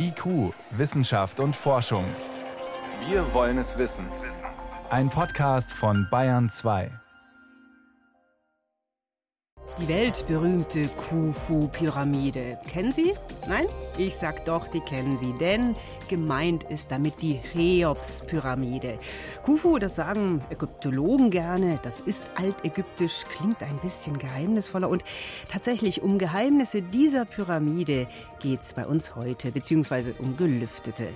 IQ, Wissenschaft und Forschung. Wir wollen es wissen. Ein Podcast von Bayern 2. Die weltberühmte Khufu-Pyramide. Kennen Sie? Nein? Ich sag doch, die kennen Sie, denn Gemeint ist damit die Cheops-Pyramide. Khufu, das sagen Ägyptologen gerne, das ist altägyptisch, klingt ein bisschen geheimnisvoller und tatsächlich um Geheimnisse dieser Pyramide geht es bei uns heute, beziehungsweise um gelüftete.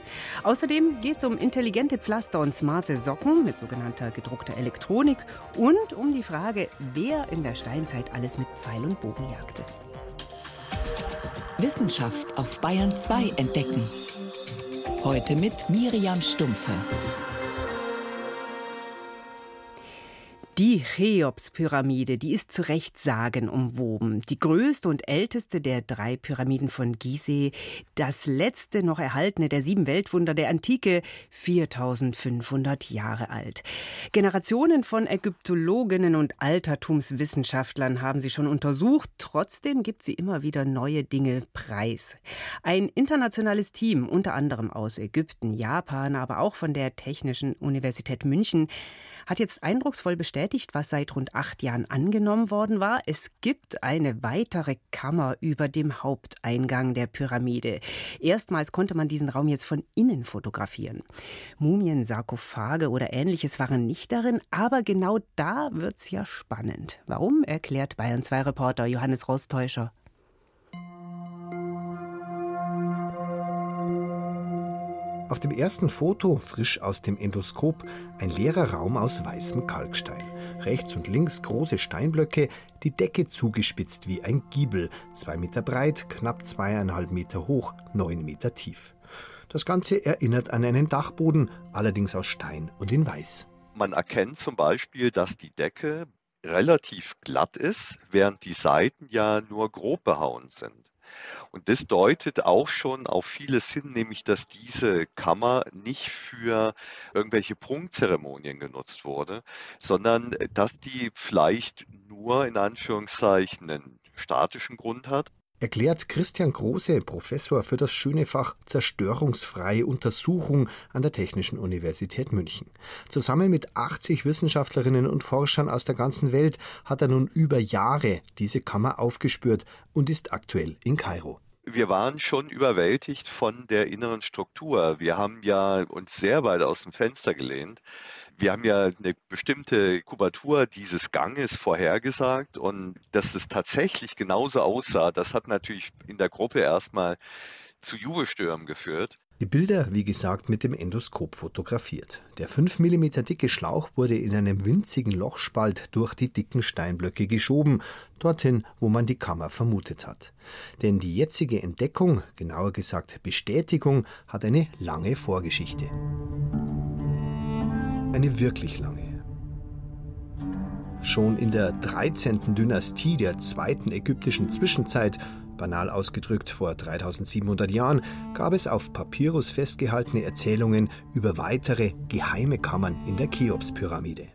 Außerdem geht es um intelligente Pflaster und smarte Socken mit sogenannter gedruckter Elektronik und um die Frage, wer in der Steinzeit alles mit Pfeil und Bogen jagte. Wissenschaft auf Bayern 2 entdecken. Heute mit Miriam Stumpfe. Die Cheops-Pyramide, die ist zu Recht sagenumwoben. Die größte und älteste der drei Pyramiden von Gizeh, das letzte noch erhaltene der sieben Weltwunder der Antike, 4500 Jahre alt. Generationen von Ägyptologinnen und Altertumswissenschaftlern haben sie schon untersucht. Trotzdem gibt sie immer wieder neue Dinge preis. Ein internationales Team, unter anderem aus Ägypten, Japan, aber auch von der Technischen Universität München, hat jetzt eindrucksvoll bestätigt, was seit rund acht Jahren angenommen worden war. Es gibt eine weitere Kammer über dem Haupteingang der Pyramide. Erstmals konnte man diesen Raum jetzt von innen fotografieren. Mumien, Sarkophage oder ähnliches waren nicht darin, aber genau da wird's ja spannend. Warum, erklärt Bayern 2 Reporter Johannes Rostäuscher. Auf dem ersten Foto, frisch aus dem Endoskop, ein leerer Raum aus weißem Kalkstein. Rechts und links große Steinblöcke, die Decke zugespitzt wie ein Giebel, zwei Meter breit, knapp zweieinhalb Meter hoch, neun Meter tief. Das Ganze erinnert an einen Dachboden, allerdings aus Stein und in Weiß. Man erkennt zum Beispiel, dass die Decke relativ glatt ist, während die Seiten ja nur grob behauen sind. Und das deutet auch schon auf vieles hin, nämlich dass diese Kammer nicht für irgendwelche Prunkzeremonien genutzt wurde, sondern dass die vielleicht nur in Anführungszeichen einen statischen Grund hat erklärt Christian Große, Professor für das schöne Fach Zerstörungsfreie Untersuchung an der Technischen Universität München. Zusammen mit 80 Wissenschaftlerinnen und Forschern aus der ganzen Welt hat er nun über Jahre diese Kammer aufgespürt und ist aktuell in Kairo wir waren schon überwältigt von der inneren Struktur. Wir haben ja uns sehr weit aus dem Fenster gelehnt wir haben ja eine bestimmte Kubatur dieses Ganges vorhergesagt und dass es tatsächlich genauso aussah, das hat natürlich in der Gruppe erstmal zu Jubelstürmen geführt. Die Bilder, wie gesagt, mit dem Endoskop fotografiert. Der 5 mm dicke Schlauch wurde in einem winzigen Lochspalt durch die dicken Steinblöcke geschoben, dorthin, wo man die Kammer vermutet hat. Denn die jetzige Entdeckung, genauer gesagt Bestätigung, hat eine lange Vorgeschichte. Eine wirklich lange. Schon in der 13. Dynastie der zweiten ägyptischen Zwischenzeit, banal ausgedrückt vor 3700 Jahren, gab es auf Papyrus festgehaltene Erzählungen über weitere geheime Kammern in der Cheops-Pyramide.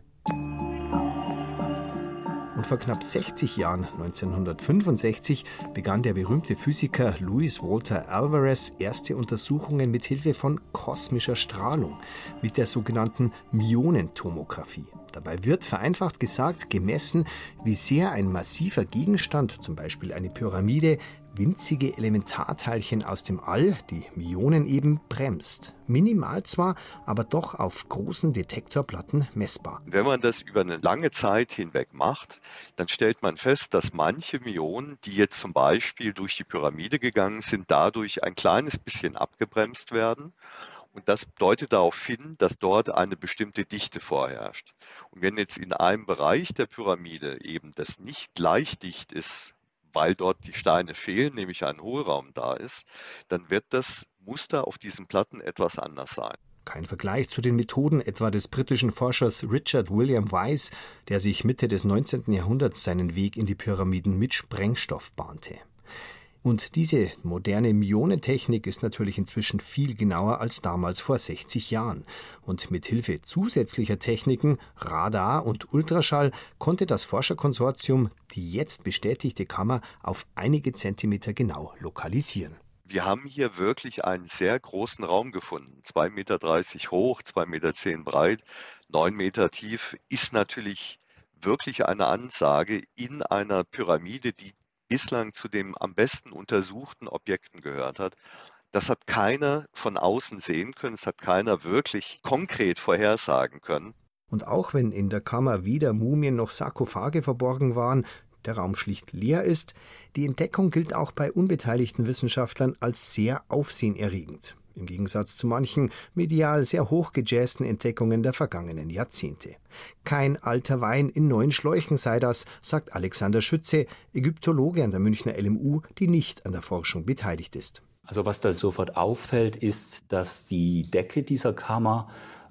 Und vor knapp 60 Jahren, 1965, begann der berühmte Physiker Louis Walter Alvarez erste Untersuchungen mit Hilfe von kosmischer Strahlung, mit der sogenannten Myonentomographie. Dabei wird vereinfacht gesagt gemessen, wie sehr ein massiver Gegenstand, zum Beispiel eine Pyramide, winzige Elementarteilchen aus dem All, die Myonen eben, bremst. Minimal zwar, aber doch auf großen Detektorplatten messbar. Wenn man das über eine lange Zeit hinweg macht, dann stellt man fest, dass manche Myonen, die jetzt zum Beispiel durch die Pyramide gegangen sind, dadurch ein kleines bisschen abgebremst werden. Und das deutet darauf hin, dass dort eine bestimmte Dichte vorherrscht. Und wenn jetzt in einem Bereich der Pyramide eben das nicht gleich dicht ist, weil dort die Steine fehlen, nämlich ein Hohlraum da ist, dann wird das Muster auf diesen Platten etwas anders sein. Kein Vergleich zu den Methoden etwa des britischen Forschers Richard William Weiss, der sich Mitte des 19. Jahrhunderts seinen Weg in die Pyramiden mit Sprengstoff bahnte. Und diese moderne Myonentechnik ist natürlich inzwischen viel genauer als damals vor 60 Jahren. Und mit Hilfe zusätzlicher Techniken, Radar und Ultraschall, konnte das Forscherkonsortium die jetzt bestätigte Kammer auf einige Zentimeter genau lokalisieren. wir haben hier wirklich einen sehr großen Raum gefunden. 2,30 Meter hoch, 2,10 Meter breit, 9 Meter tief ist natürlich wirklich eine Ansage in einer Pyramide, die bislang zu den am besten untersuchten Objekten gehört hat. Das hat keiner von außen sehen können, es hat keiner wirklich konkret vorhersagen können. Und auch wenn in der Kammer weder Mumien noch Sarkophage verborgen waren, der Raum schlicht leer ist, die Entdeckung gilt auch bei unbeteiligten Wissenschaftlern als sehr aufsehenerregend. Im Gegensatz zu manchen medial sehr hochgejazzten Entdeckungen der vergangenen Jahrzehnte. Kein alter Wein in neuen Schläuchen sei das, sagt Alexander Schütze, Ägyptologe an der Münchner LMU, die nicht an der Forschung beteiligt ist. Also was da sofort auffällt, ist, dass die Decke dieser Kammer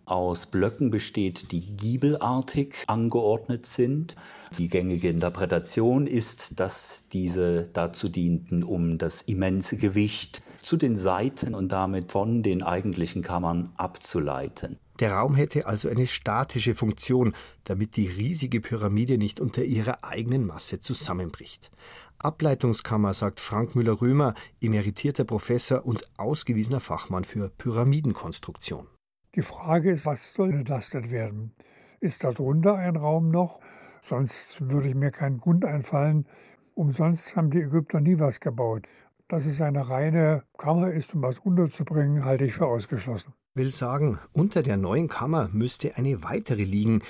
aus Blöcken besteht, die giebelartig angeordnet sind. Die gängige Interpretation ist, dass diese dazu dienten, um das immense Gewicht zu den Seiten und damit von den eigentlichen Kammern abzuleiten. Der Raum hätte also eine statische Funktion, damit die riesige Pyramide nicht unter ihrer eigenen Masse zusammenbricht. Ableitungskammer, sagt Frank Müller-Römer, emeritierter Professor und ausgewiesener Fachmann für Pyramidenkonstruktion. Die Frage ist, was soll das denn werden? Ist darunter ein Raum noch? Sonst würde mir kein Grund einfallen. Umsonst haben die Ägypter nie was gebaut. Dass es eine reine Kammer ist, um was unterzubringen, halte ich für ausgeschlossen. Will sagen, unter der neuen Kammer müsste eine weitere liegen,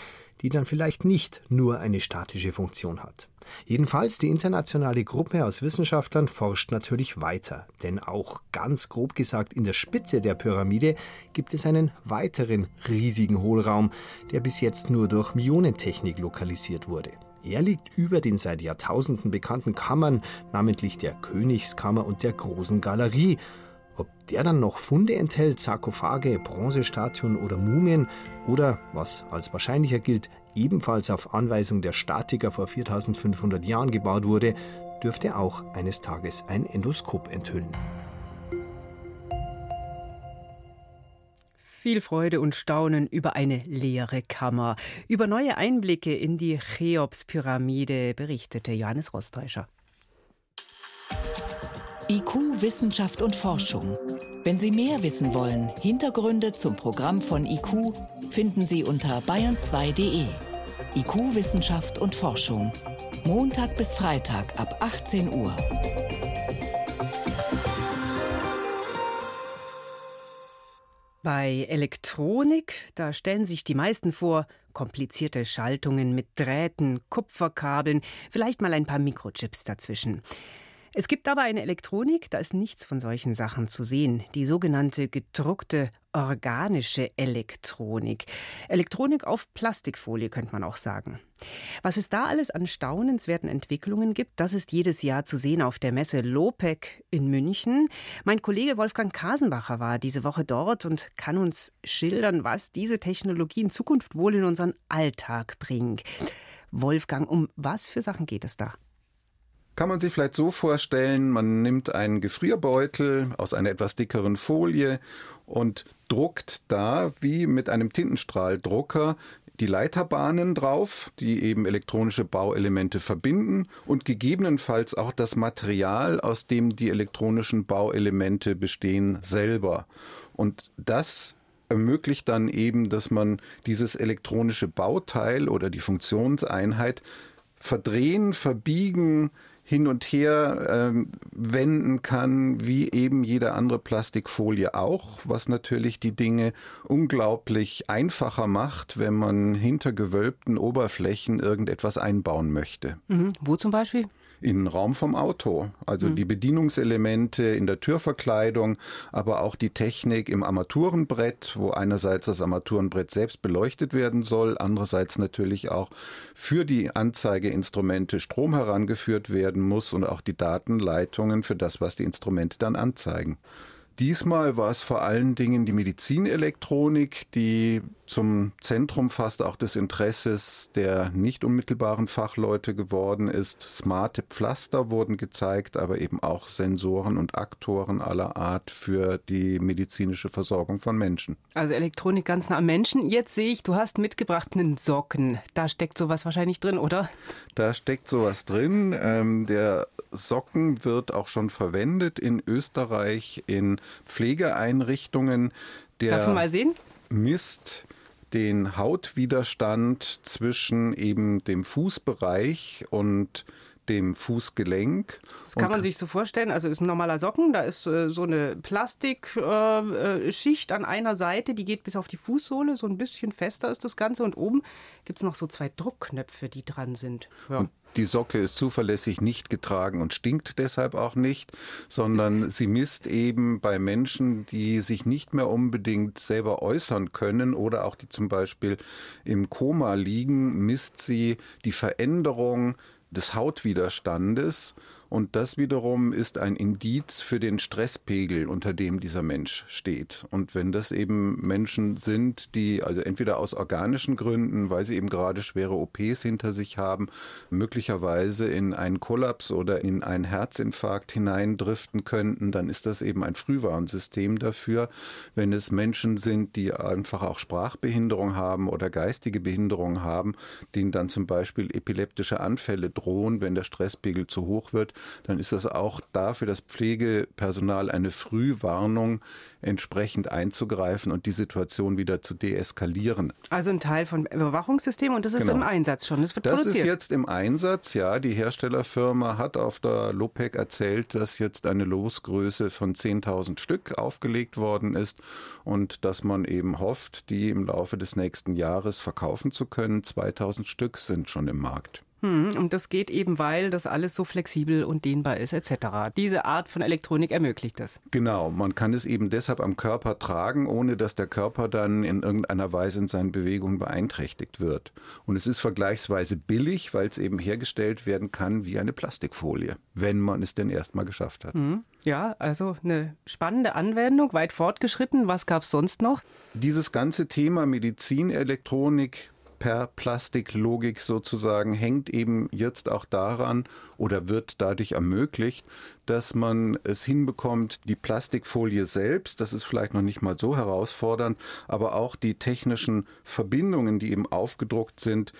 die dann vielleicht nicht nur eine statische Funktion hat. Jedenfalls die internationale Gruppe aus Wissenschaftlern forscht natürlich weiter, denn auch ganz grob gesagt in der Spitze der Pyramide gibt es einen weiteren riesigen Hohlraum, der bis jetzt nur durch Myonentechnik lokalisiert wurde. Er liegt über den seit Jahrtausenden bekannten Kammern, namentlich der Königskammer und der Großen Galerie. Ob der dann noch Funde enthält, Sarkophage, Bronzestatuen oder Mumien oder, was als wahrscheinlicher gilt, ebenfalls auf Anweisung der Statiker vor 4500 Jahren gebaut wurde, dürfte auch eines Tages ein Endoskop enthüllen. Viel Freude und Staunen über eine leere Kammer. Über neue Einblicke in die Cheops-Pyramide berichtete Johannes Rostäuscher. IQ, Wissenschaft und Forschung. Wenn Sie mehr wissen wollen, Hintergründe zum Programm von IQ finden Sie unter bayern2.de. IQ, Wissenschaft und Forschung. Montag bis Freitag ab 18 Uhr. Bei Elektronik, da stellen sich die meisten vor, komplizierte Schaltungen mit Drähten, Kupferkabeln, vielleicht mal ein paar Mikrochips dazwischen. Es gibt aber eine Elektronik, da ist nichts von solchen Sachen zu sehen. Die sogenannte gedruckte organische Elektronik. Elektronik auf Plastikfolie könnte man auch sagen. Was es da alles an staunenswerten Entwicklungen gibt, das ist jedes Jahr zu sehen auf der Messe Lopec in München. Mein Kollege Wolfgang Kasenbacher war diese Woche dort und kann uns schildern, was diese Technologie in Zukunft wohl in unseren Alltag bringt. Wolfgang, um was für Sachen geht es da? Kann man sich vielleicht so vorstellen, man nimmt einen Gefrierbeutel aus einer etwas dickeren Folie und druckt da wie mit einem Tintenstrahldrucker die Leiterbahnen drauf, die eben elektronische Bauelemente verbinden und gegebenenfalls auch das Material, aus dem die elektronischen Bauelemente bestehen, selber. Und das ermöglicht dann eben, dass man dieses elektronische Bauteil oder die Funktionseinheit verdrehen, verbiegen, hin und her äh, wenden kann, wie eben jede andere Plastikfolie auch, was natürlich die Dinge unglaublich einfacher macht, wenn man hinter gewölbten Oberflächen irgendetwas einbauen möchte. Mhm. Wo zum Beispiel? In den Raum vom Auto. Also mhm. die Bedienungselemente in der Türverkleidung, aber auch die Technik im Armaturenbrett, wo einerseits das Armaturenbrett selbst beleuchtet werden soll, andererseits natürlich auch für die Anzeigeinstrumente Strom herangeführt werden muss und auch die Datenleitungen für das, was die Instrumente dann anzeigen. Diesmal war es vor allen Dingen die Medizinelektronik, die zum Zentrum fast auch des Interesses der nicht unmittelbaren Fachleute geworden ist. Smarte Pflaster wurden gezeigt, aber eben auch Sensoren und Aktoren aller Art für die medizinische Versorgung von Menschen. Also Elektronik ganz nah am Menschen. Jetzt sehe ich, du hast mitgebracht einen Socken. Da steckt sowas wahrscheinlich drin, oder? Da steckt sowas drin. Ähm, der Socken wird auch schon verwendet in Österreich in Pflegeeinrichtungen. Der Darf ich mal sehen? misst den Hautwiderstand zwischen eben dem Fußbereich und dem Fußgelenk. Das kann man sich so vorstellen. Also ist ein normaler Socken, da ist äh, so eine Plastikschicht äh, äh an einer Seite, die geht bis auf die Fußsohle, so ein bisschen fester ist das Ganze. Und oben gibt es noch so zwei Druckknöpfe, die dran sind. Ja. Die Socke ist zuverlässig nicht getragen und stinkt deshalb auch nicht, sondern sie misst eben bei Menschen, die sich nicht mehr unbedingt selber äußern können oder auch die zum Beispiel im Koma liegen, misst sie die Veränderung des Hautwiderstandes und das wiederum ist ein Indiz für den Stresspegel, unter dem dieser Mensch steht. Und wenn das eben Menschen sind, die also entweder aus organischen Gründen, weil sie eben gerade schwere OPs hinter sich haben, möglicherweise in einen Kollaps oder in einen Herzinfarkt hineindriften könnten, dann ist das eben ein Frühwarnsystem dafür. Wenn es Menschen sind, die einfach auch Sprachbehinderung haben oder geistige Behinderung haben, denen dann zum Beispiel epileptische Anfälle drohen, wenn der Stresspegel zu hoch wird, dann ist das auch da für das Pflegepersonal eine Frühwarnung, entsprechend einzugreifen und die Situation wieder zu deeskalieren. Also ein Teil von Überwachungssystem und das ist genau. im Einsatz schon. Das wird das produziert. ist jetzt im Einsatz, ja. Die Herstellerfirma hat auf der Lopec erzählt, dass jetzt eine Losgröße von 10.000 Stück aufgelegt worden ist und dass man eben hofft, die im Laufe des nächsten Jahres verkaufen zu können. 2.000 Stück sind schon im Markt. Hm, und das geht eben, weil das alles so flexibel und dehnbar ist, etc. Diese Art von Elektronik ermöglicht das. Genau, man kann es eben deshalb am Körper tragen, ohne dass der Körper dann in irgendeiner Weise in seinen Bewegungen beeinträchtigt wird. Und es ist vergleichsweise billig, weil es eben hergestellt werden kann wie eine Plastikfolie, wenn man es denn erstmal geschafft hat. Hm. Ja, also eine spannende Anwendung, weit fortgeschritten. Was gab es sonst noch? Dieses ganze Thema Medizinelektronik per Plastiklogik sozusagen hängt eben jetzt auch daran oder wird dadurch ermöglicht, dass man es hinbekommt, die Plastikfolie selbst, das ist vielleicht noch nicht mal so herausfordernd, aber auch die technischen Verbindungen, die eben aufgedruckt sind,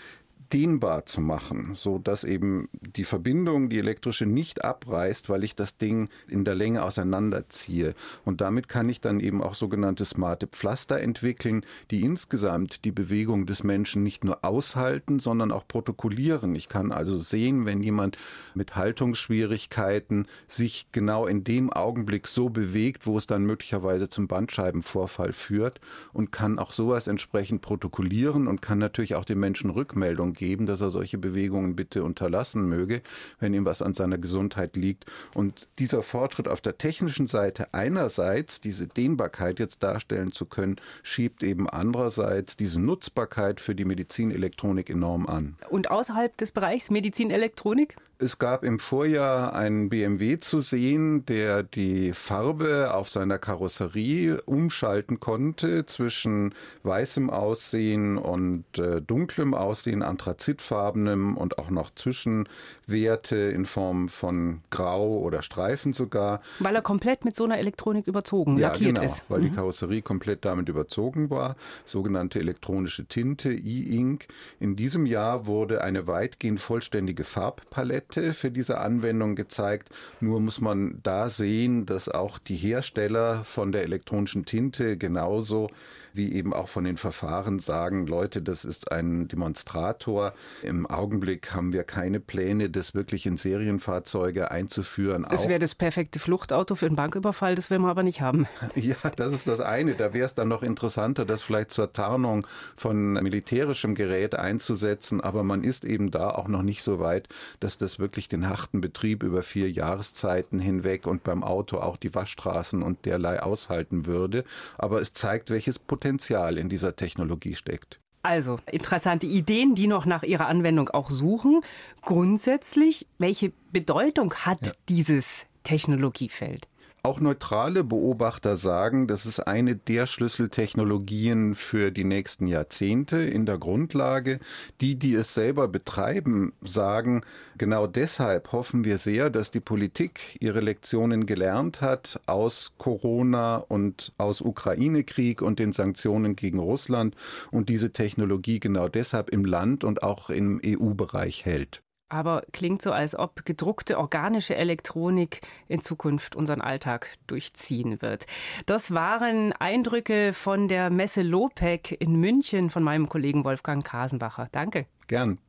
dehnbar zu machen, so dass eben die Verbindung, die elektrische, nicht abreißt, weil ich das Ding in der Länge auseinanderziehe. Und damit kann ich dann eben auch sogenannte smarte Pflaster entwickeln, die insgesamt die Bewegung des Menschen nicht nur aushalten, sondern auch protokollieren. Ich kann also sehen, wenn jemand mit Haltungsschwierigkeiten sich genau in dem Augenblick so bewegt, wo es dann möglicherweise zum Bandscheibenvorfall führt und kann auch sowas entsprechend protokollieren und kann natürlich auch den Menschen Rückmeldung geben, dass er solche Bewegungen bitte unterlassen möge, wenn ihm was an seiner Gesundheit liegt. Und dieser Fortschritt auf der technischen Seite einerseits, diese Dehnbarkeit jetzt darstellen zu können, schiebt eben andererseits diese Nutzbarkeit für die Medizinelektronik enorm an. Und außerhalb des Bereichs Medizinelektronik? Es gab im Vorjahr einen BMW zu sehen, der die Farbe auf seiner Karosserie umschalten konnte zwischen weißem Aussehen und äh, dunklem Aussehen, anthrazitfarbenem und auch noch Zwischenwerte in Form von Grau oder Streifen sogar. Weil er komplett mit so einer Elektronik überzogen, ja, lackiert genau, ist. Weil mhm. die Karosserie komplett damit überzogen war. Sogenannte elektronische Tinte, E-Ink. In diesem Jahr wurde eine weitgehend vollständige Farbpalette Palette für diese Anwendung gezeigt. Nur muss man da sehen, dass auch die Hersteller von der elektronischen Tinte genauso wie eben auch von den Verfahren sagen, Leute, das ist ein Demonstrator. Im Augenblick haben wir keine Pläne, das wirklich in Serienfahrzeuge einzuführen. Das wäre das perfekte Fluchtauto für einen Banküberfall, das will man aber nicht haben. Ja, das ist das eine. Da wäre es dann noch interessanter, das vielleicht zur Tarnung von militärischem Gerät einzusetzen. Aber man ist eben da auch noch nicht so weit, dass das wirklich den harten Betrieb über vier Jahreszeiten hinweg und beim Auto auch die Waschstraßen und derlei aushalten würde. Aber es zeigt, welches Potenzial Potenzial in dieser Technologie steckt. Also interessante Ideen, die noch nach ihrer Anwendung auch suchen. Grundsätzlich, welche Bedeutung hat ja. dieses Technologiefeld? Auch neutrale Beobachter sagen, das ist eine der Schlüsseltechnologien für die nächsten Jahrzehnte in der Grundlage. Die, die es selber betreiben, sagen, genau deshalb hoffen wir sehr, dass die Politik ihre Lektionen gelernt hat aus Corona und aus Ukraine-Krieg und den Sanktionen gegen Russland und diese Technologie genau deshalb im Land und auch im EU-Bereich hält aber klingt so, als ob gedruckte organische Elektronik in Zukunft unseren Alltag durchziehen wird. Das waren Eindrücke von der Messe Lopec in München von meinem Kollegen Wolfgang Kasenbacher. Danke. Gern.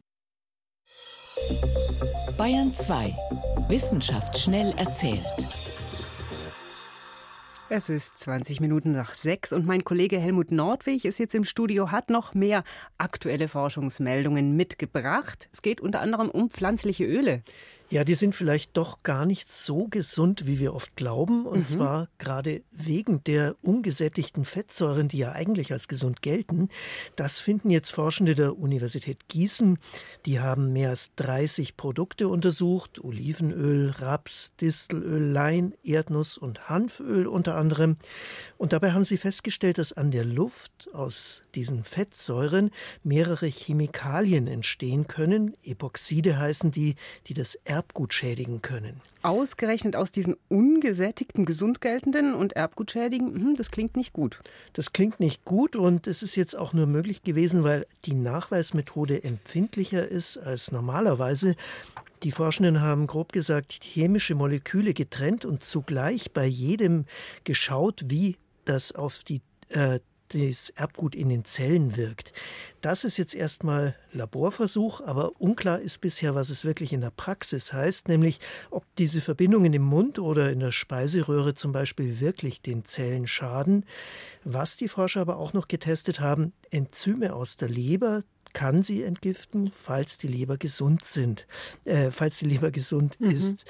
Bayern 2. Wissenschaft schnell erzählt. Es ist 20 Minuten nach sechs und mein Kollege Helmut Nordwig ist jetzt im Studio, hat noch mehr aktuelle Forschungsmeldungen mitgebracht. Es geht unter anderem um pflanzliche Öle. Ja, die sind vielleicht doch gar nicht so gesund, wie wir oft glauben. Und mhm. zwar gerade wegen der ungesättigten Fettsäuren, die ja eigentlich als gesund gelten. Das finden jetzt Forschende der Universität Gießen. Die haben mehr als 30 Produkte untersucht. Olivenöl, Raps, Distelöl, Lein, Erdnuss und Hanföl unter anderem. Und dabei haben sie festgestellt, dass an der Luft aus diesen Fettsäuren mehrere Chemikalien entstehen können. Epoxide heißen die, die das Erbgut schädigen können. Ausgerechnet aus diesen ungesättigten, gesund geltenden und Erbgut schädigen, hm, das klingt nicht gut. Das klingt nicht gut und es ist jetzt auch nur möglich gewesen, weil die Nachweismethode empfindlicher ist als normalerweise. Die Forschenden haben grob gesagt chemische Moleküle getrennt und zugleich bei jedem geschaut, wie das auf die äh, das Erbgut in den Zellen wirkt. Das ist jetzt erstmal Laborversuch, aber unklar ist bisher, was es wirklich in der Praxis heißt, nämlich ob diese Verbindungen im Mund oder in der Speiseröhre zum Beispiel wirklich den Zellen schaden. Was die Forscher aber auch noch getestet haben, Enzyme aus der Leber, kann sie entgiften, falls die Leber gesund sind, äh, falls die Leber gesund mhm. ist.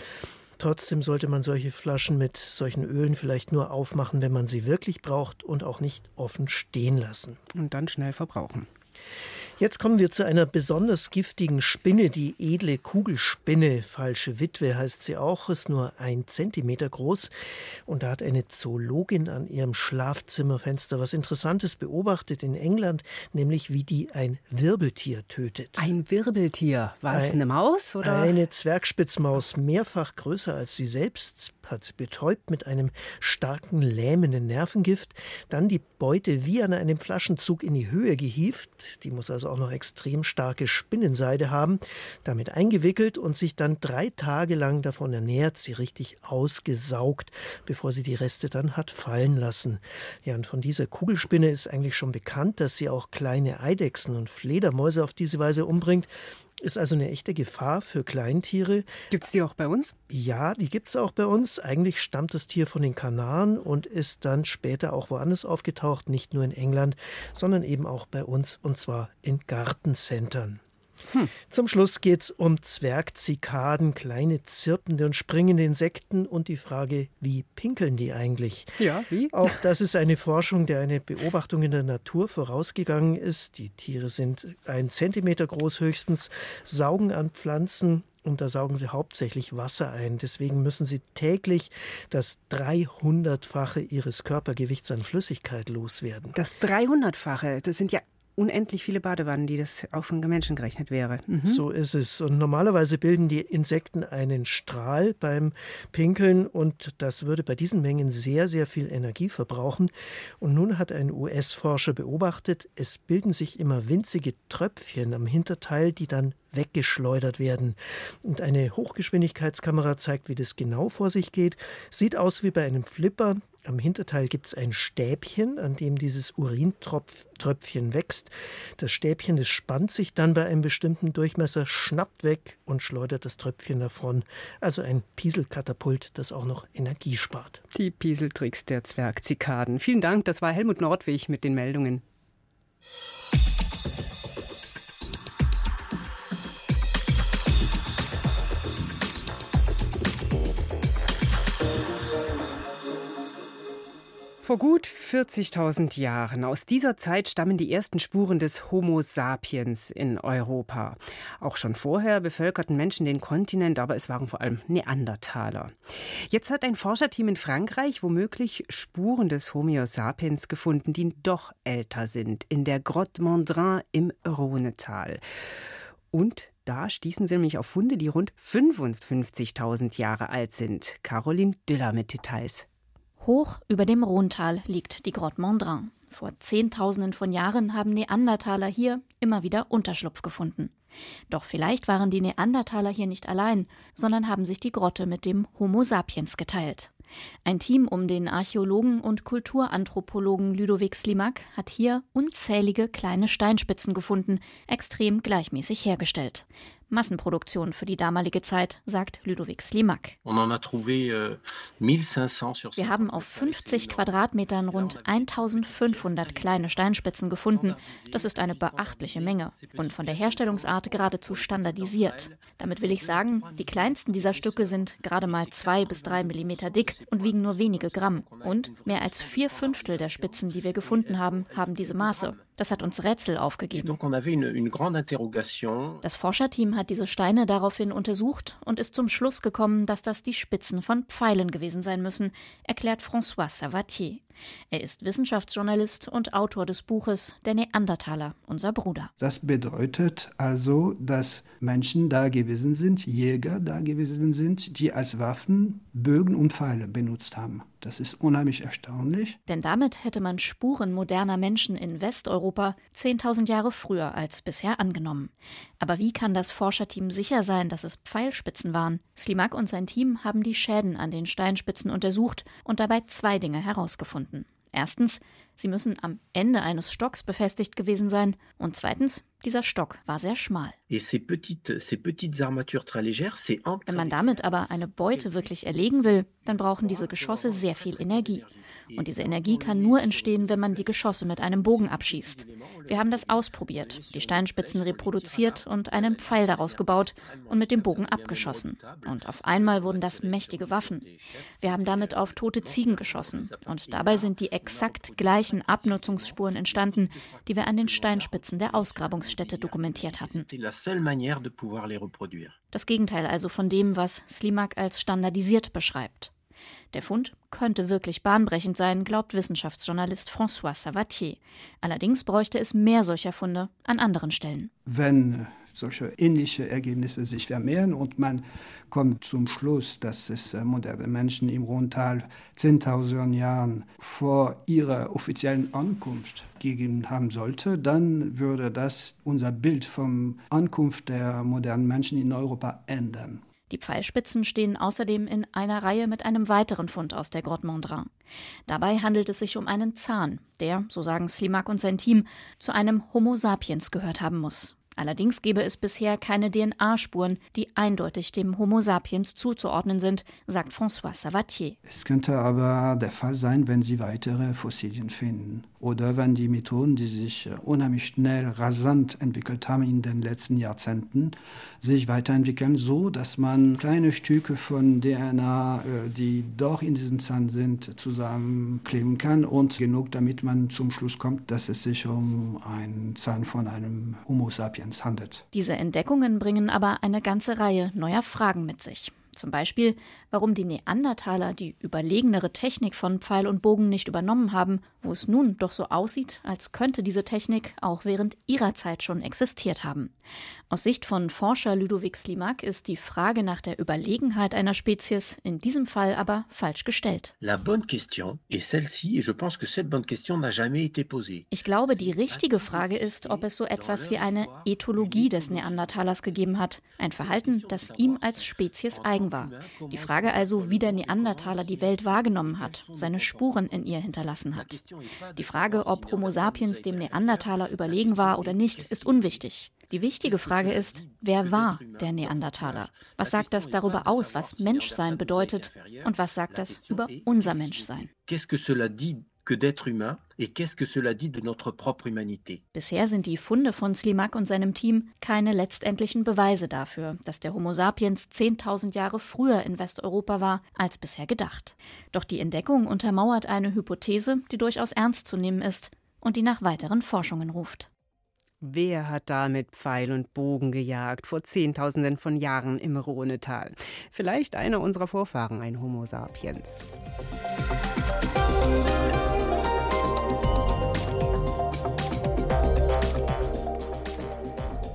Trotzdem sollte man solche Flaschen mit solchen Ölen vielleicht nur aufmachen, wenn man sie wirklich braucht und auch nicht offen stehen lassen. Und dann schnell verbrauchen. Jetzt kommen wir zu einer besonders giftigen Spinne, die edle Kugelspinne. Falsche Witwe heißt sie auch, ist nur ein Zentimeter groß. Und da hat eine Zoologin an ihrem Schlafzimmerfenster was Interessantes beobachtet in England, nämlich wie die ein Wirbeltier tötet. Ein Wirbeltier? War es eine Maus? Oder? Eine Zwergspitzmaus, mehrfach größer als sie selbst, hat sie betäubt mit einem starken lähmenden Nervengift, dann die Beute wie an einem Flaschenzug in die Höhe gehievt, die muss also auch noch extrem starke Spinnenseide haben, damit eingewickelt und sich dann drei Tage lang davon ernährt, sie richtig ausgesaugt, bevor sie die Reste dann hat fallen lassen. Ja, und von dieser Kugelspinne ist eigentlich schon bekannt, dass sie auch kleine Eidechsen und Fledermäuse auf diese Weise umbringt. Ist also eine echte Gefahr für Kleintiere. Gibt es die auch bei uns? Ja, die gibt es auch bei uns. Eigentlich stammt das Tier von den Kanaren und ist dann später auch woanders aufgetaucht, nicht nur in England, sondern eben auch bei uns und zwar in Gartencentern. Hm. Zum Schluss geht es um Zwergzikaden, kleine zirpende und springende Insekten und die Frage, wie pinkeln die eigentlich? Ja, wie? Auch das ist eine Forschung, der eine Beobachtung in der Natur vorausgegangen ist. Die Tiere sind ein Zentimeter groß höchstens, saugen an Pflanzen und da saugen sie hauptsächlich Wasser ein. Deswegen müssen sie täglich das 300-fache ihres Körpergewichts an Flüssigkeit loswerden. Das 300-fache, das sind ja unendlich viele Badewannen, die das auch von Menschen gerechnet wäre. Mhm. So ist es. Und normalerweise bilden die Insekten einen Strahl beim Pinkeln und das würde bei diesen Mengen sehr, sehr viel Energie verbrauchen. Und nun hat ein US-Forscher beobachtet, es bilden sich immer winzige Tröpfchen am Hinterteil, die dann weggeschleudert werden. Und eine Hochgeschwindigkeitskamera zeigt, wie das genau vor sich geht. Sieht aus wie bei einem Flipper. Am Hinterteil gibt es ein Stäbchen, an dem dieses Urintröpfchen wächst. Das Stäbchen, das spannt sich dann bei einem bestimmten Durchmesser, schnappt weg und schleudert das Tröpfchen davon. Also ein Pieselkatapult, das auch noch Energie spart. Die Pieseltricks der Zwergzikaden. Vielen Dank, das war Helmut Nordwig mit den Meldungen. Vor gut 40.000 Jahren. Aus dieser Zeit stammen die ersten Spuren des Homo sapiens in Europa. Auch schon vorher bevölkerten Menschen den Kontinent, aber es waren vor allem Neandertaler. Jetzt hat ein Forscherteam in Frankreich womöglich Spuren des Homo sapiens gefunden, die doch älter sind, in der Grotte Mondrin im Rhonetal. Und da stießen sie nämlich auf Funde, die rund 55.000 Jahre alt sind. Caroline Düller mit Details. Hoch über dem Rhontal liegt die Grotte Mondrin. Vor Zehntausenden von Jahren haben Neandertaler hier immer wieder Unterschlupf gefunden. Doch vielleicht waren die Neandertaler hier nicht allein, sondern haben sich die Grotte mit dem Homo sapiens geteilt. Ein Team um den Archäologen und Kulturanthropologen Ludovic Slimak hat hier unzählige kleine Steinspitzen gefunden, extrem gleichmäßig hergestellt. Massenproduktion für die damalige Zeit, sagt Ludovic Slimak. Euh, Wir haben auf 50 Quadratmetern rund 1500 kleine Steinspitzen gefunden. Das ist eine beachtliche Menge und von der Herstellungsart geradezu standardisiert. Damit will ich sagen, die kleinsten dieser Stücke sind gerade mal zwei bis drei Millimeter dick und wiegen nur wenige Gramm. Und mehr als vier Fünftel der Spitzen, die wir gefunden haben, haben diese Maße. Das hat uns Rätsel aufgegeben. Das Forscherteam hat diese Steine daraufhin untersucht und ist zum Schluss gekommen, dass das die Spitzen von Pfeilen gewesen sein müssen, erklärt François Savatier. Er ist Wissenschaftsjournalist und Autor des Buches Der Neandertaler, unser Bruder. Das bedeutet also, dass Menschen da gewesen sind, Jäger da gewesen sind, die als Waffen Bögen und Pfeile benutzt haben. Das ist unheimlich erstaunlich. Denn damit hätte man Spuren moderner Menschen in Westeuropa 10.000 Jahre früher als bisher angenommen. Aber wie kann das Forscherteam sicher sein, dass es Pfeilspitzen waren? Slimak und sein Team haben die Schäden an den Steinspitzen untersucht und dabei zwei Dinge herausgefunden. Erstens, sie müssen am Ende eines Stocks befestigt gewesen sein. Und zweitens, dieser Stock war sehr schmal. Wenn man damit aber eine Beute wirklich erlegen will, dann brauchen diese Geschosse sehr viel Energie. Und diese Energie kann nur entstehen, wenn man die Geschosse mit einem Bogen abschießt. Wir haben das ausprobiert, die Steinspitzen reproduziert und einen Pfeil daraus gebaut und mit dem Bogen abgeschossen. Und auf einmal wurden das mächtige Waffen. Wir haben damit auf tote Ziegen geschossen. Und dabei sind die exakt gleichen Abnutzungsspuren entstanden, die wir an den Steinspitzen der Ausgrabungsstätte dokumentiert hatten. Das Gegenteil also von dem, was Slimak als standardisiert beschreibt. Der Fund könnte wirklich bahnbrechend sein, glaubt Wissenschaftsjournalist François Savatier. Allerdings bräuchte es mehr solcher Funde an anderen Stellen. Wenn solche ähnliche Ergebnisse sich vermehren und man kommt zum Schluss, dass es äh, moderne Menschen im Rhontal 10.000 Jahren vor ihrer offiziellen Ankunft gegeben haben sollte, dann würde das unser Bild vom Ankunft der modernen Menschen in Europa ändern. Die Pfeilspitzen stehen außerdem in einer Reihe mit einem weiteren Fund aus der Grotte Mondrin. Dabei handelt es sich um einen Zahn, der, so sagen Slimak und sein Team, zu einem Homo sapiens gehört haben muss. Allerdings gebe es bisher keine DNA-Spuren, die eindeutig dem Homo sapiens zuzuordnen sind, sagt François Savatier. Es könnte aber der Fall sein, wenn Sie weitere Fossilien finden oder wenn die Methoden, die sich äh, unheimlich schnell, rasant entwickelt haben in den letzten Jahrzehnten, sich weiterentwickeln, so dass man kleine Stücke von DNA, äh, die doch in diesem Zahn sind, zusammenkleben kann und genug, damit man zum Schluss kommt, dass es sich um einen Zahn von einem Homo sapiens handelt. Diese Entdeckungen bringen aber eine ganze Reihe neuer Fragen mit sich. Zum Beispiel, warum die Neandertaler die überlegenere Technik von Pfeil und Bogen nicht übernommen haben, wo es nun doch so aussieht, als könnte diese Technik auch während ihrer Zeit schon existiert haben. Aus Sicht von Forscher Ludovic Slimak ist die Frage nach der Überlegenheit einer Spezies in diesem Fall aber falsch gestellt. Ich glaube, die richtige Frage ist, ob es so etwas wie eine Ethologie des Neandertalers gegeben hat, ein Verhalten, das ihm als Spezies eigen war. Die Frage also, wie der Neandertaler die Welt wahrgenommen hat, seine Spuren in ihr hinterlassen hat. Die Frage, ob Homo sapiens dem Neandertaler überlegen war oder nicht, ist unwichtig. Die wichtige Frage ist, wer war der Neandertaler? Was sagt das darüber aus, was Menschsein bedeutet? Und was sagt das über unser Menschsein? que d'être humain et qu'est-ce que cela dit de notre propre humanité. Bisher sind die Funde von Slimak und seinem Team keine letztendlichen Beweise dafür, dass der Homo sapiens 10.000 Jahre früher in Westeuropa war als bisher gedacht. Doch die Entdeckung untermauert eine Hypothese, die durchaus ernst zu nehmen ist und die nach weiteren Forschungen ruft. Wer hat da mit Pfeil und Bogen gejagt vor Zehntausenden von Jahren im Rhonetal? Vielleicht einer unserer Vorfahren, ein Homo sapiens.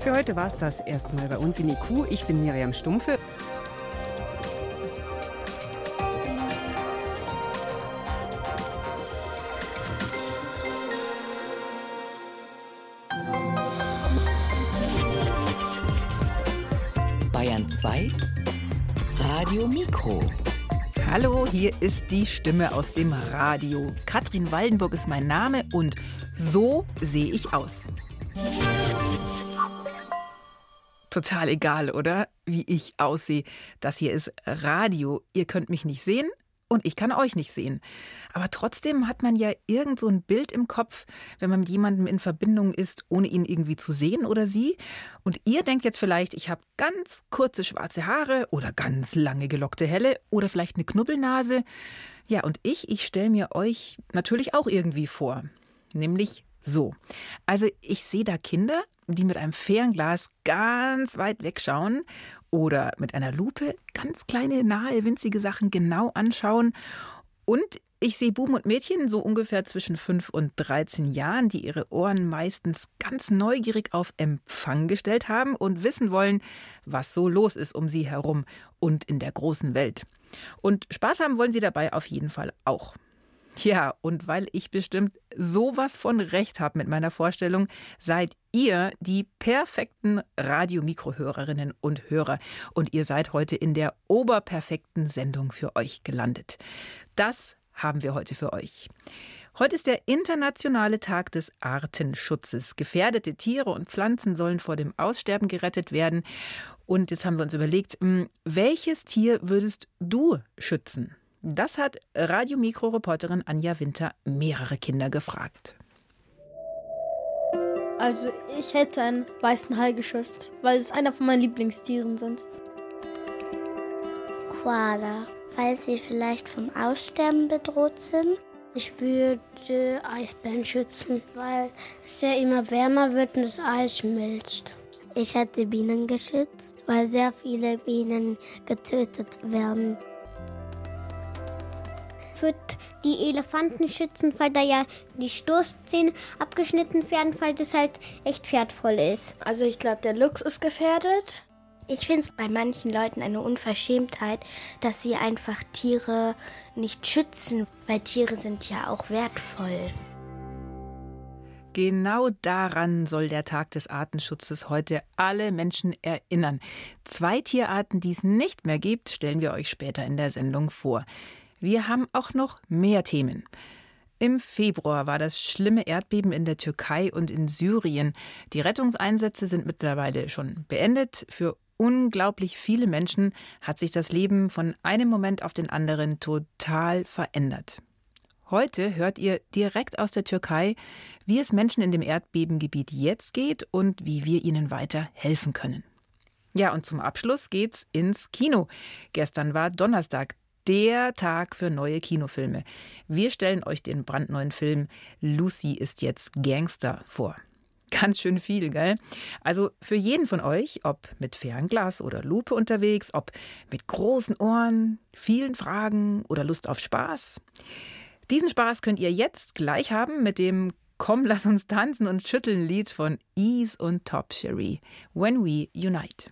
Für heute war es das erstmal bei uns in IQ. Ich bin Miriam Stumpfe. Radio Mikro. Hallo, hier ist die Stimme aus dem Radio. Katrin Waldenburg ist mein Name und so sehe ich aus. Total egal, oder? Wie ich aussehe. Das hier ist Radio. Ihr könnt mich nicht sehen und ich kann euch nicht sehen. Aber trotzdem hat man ja irgend so ein Bild im Kopf, wenn man mit jemandem in Verbindung ist, ohne ihn irgendwie zu sehen oder sie. Und ihr denkt jetzt vielleicht, ich habe ganz kurze schwarze Haare oder ganz lange gelockte Helle oder vielleicht eine Knubbelnase. Ja, und ich, ich stelle mir euch natürlich auch irgendwie vor. Nämlich so. Also ich sehe da Kinder, die mit einem Fernglas ganz weit wegschauen oder mit einer Lupe ganz kleine, nahe, winzige Sachen genau anschauen. Und ich sehe Buben und Mädchen so ungefähr zwischen 5 und 13 Jahren, die ihre Ohren meistens ganz neugierig auf Empfang gestellt haben und wissen wollen, was so los ist um sie herum und in der großen Welt. Und Spaß haben wollen sie dabei auf jeden Fall auch. Ja, und weil ich bestimmt sowas von Recht habe mit meiner Vorstellung, seid ihr die perfekten Radiomikrohörerinnen und Hörer. Und ihr seid heute in der oberperfekten Sendung für euch gelandet. Das haben wir heute für euch. Heute ist der internationale Tag des Artenschutzes. Gefährdete Tiere und Pflanzen sollen vor dem Aussterben gerettet werden. Und jetzt haben wir uns überlegt, hm, welches Tier würdest du schützen? Das hat Radiomikro-Reporterin Anja Winter mehrere Kinder gefragt. Also ich hätte einen weißen Hai geschützt, weil es einer von meinen Lieblingstieren sind. Koala, weil sie vielleicht vom Aussterben bedroht sind. Ich würde Eisbären schützen, weil es ja immer wärmer wird und das Eis schmilzt. Ich hätte Bienen geschützt, weil sehr viele Bienen getötet werden würde die Elefanten schützen, weil da ja die Stoßzähne abgeschnitten werden, weil das halt echt wertvoll ist. Also ich glaube, der Luchs ist gefährdet. Ich finde es bei manchen Leuten eine Unverschämtheit, dass sie einfach Tiere nicht schützen, weil Tiere sind ja auch wertvoll. Genau daran soll der Tag des Artenschutzes heute alle Menschen erinnern. Zwei Tierarten, die es nicht mehr gibt, stellen wir euch später in der Sendung vor. Wir haben auch noch mehr Themen. Im Februar war das schlimme Erdbeben in der Türkei und in Syrien. Die Rettungseinsätze sind mittlerweile schon beendet. Für unglaublich viele Menschen hat sich das Leben von einem Moment auf den anderen total verändert. Heute hört ihr direkt aus der Türkei, wie es Menschen in dem Erdbebengebiet jetzt geht und wie wir ihnen weiter helfen können. Ja, und zum Abschluss geht's ins Kino. Gestern war Donnerstag, der Tag für neue Kinofilme. Wir stellen euch den brandneuen Film Lucy ist jetzt Gangster vor. Ganz schön viel, gell? Also für jeden von euch, ob mit Fernglas oder Lupe unterwegs, ob mit großen Ohren, vielen Fragen oder Lust auf Spaß. Diesen Spaß könnt ihr jetzt gleich haben mit dem Komm, lass uns tanzen und schütteln Lied von Ease und Top Sherry. When We Unite.